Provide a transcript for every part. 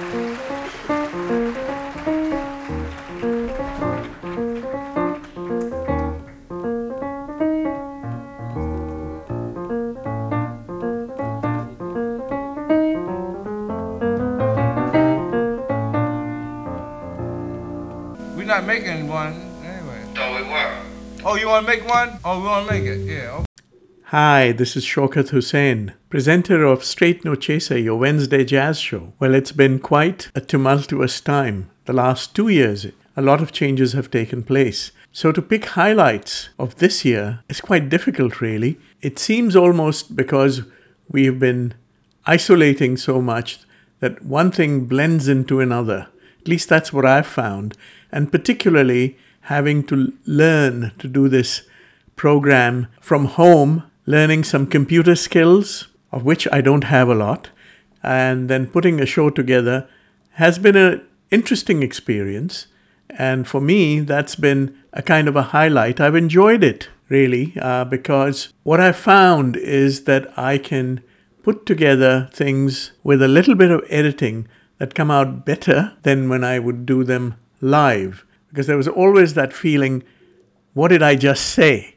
We're not making one anyway. So we were. Oh, you want to make one? Oh, we want to make it. Yeah. Okay. Hi, this is Shaukat Husain, presenter of Straight No Chaser, your Wednesday jazz show. Well, it's been quite a tumultuous time. The last two years, a lot of changes have taken place. So, to pick highlights of this year is quite difficult, really. It seems almost because we have been isolating so much that one thing blends into another. At least that's what I've found. And particularly having to learn to do this program from home, learning some computer skills, of which I don't have a lot, and then putting a show together has been an interesting experience. And for me, that's been a kind of a highlight. I've enjoyed it really uh, because what I've found is that I can put together things with a little bit of editing that come out better than when I would do them live. Because there was always that feeling, what did I just say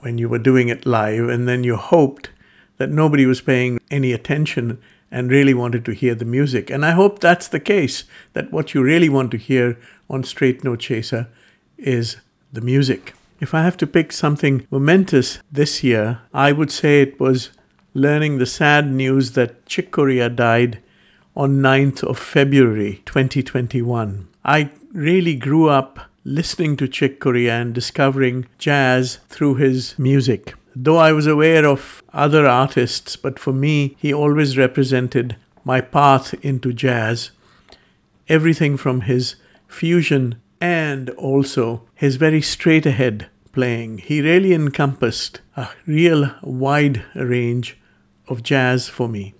when you were doing it live? And then you hoped that nobody was paying any attention and really wanted to hear the music. And I hope that's the case, that what you really want to hear on Straight No Chaser is the music. If I have to pick something momentous this year, I would say it was learning the sad news that Chick Corea died on 9th of February 2021. I really grew up listening to Chick Corea and discovering jazz through his music. Though I was aware of other artists, but for me, he always represented my path into jazz. Everything from his fusion and also his very straight ahead playing. He really encompassed a real wide range of jazz for me.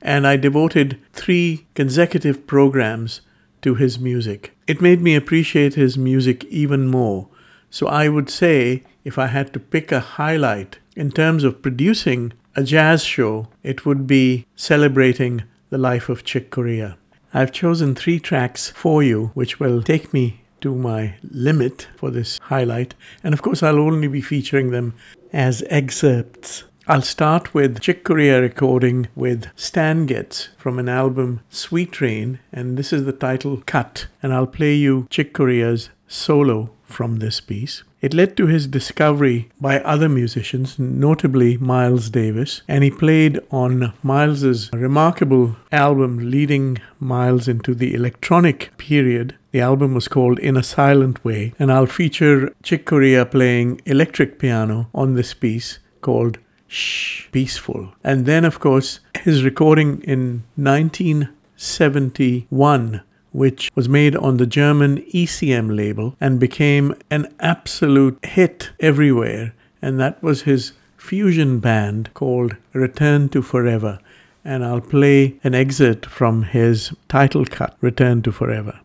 And I devoted three consecutive programs to his music. It made me appreciate his music even more. So I would say, if I had to pick a highlight in terms of producing a jazz show, it would be celebrating the life of Chick Corea. I've chosen three tracks for you, which will take me to my limit for this highlight. And of course, I'll only be featuring them as excerpts. I'll start with Chick Corea recording with Stan Getz from an album Sweet Rain, and this is the title cut. And I'll play you Chick Corea's solo from this piece. It led to his discovery by other musicians, notably Miles Davis, and he played on Miles's remarkable album leading Miles into the electronic period. The album was called In a Silent Way, and I'll feature Chick Corea playing electric piano on this piece called Shh, Peaceful. And then, of course, his recording in 1971 which was made on the German ECM label and became an absolute hit everywhere. And that was his fusion band called Return to Forever. And I'll play an excerpt from his title cut, Return to Forever.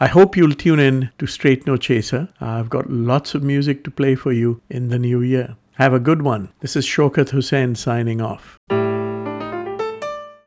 I hope you'll tune in to Straight No Chaser. I've got lots of music to play for you in the new year. Have a good one. This is Shaukat Husain signing off.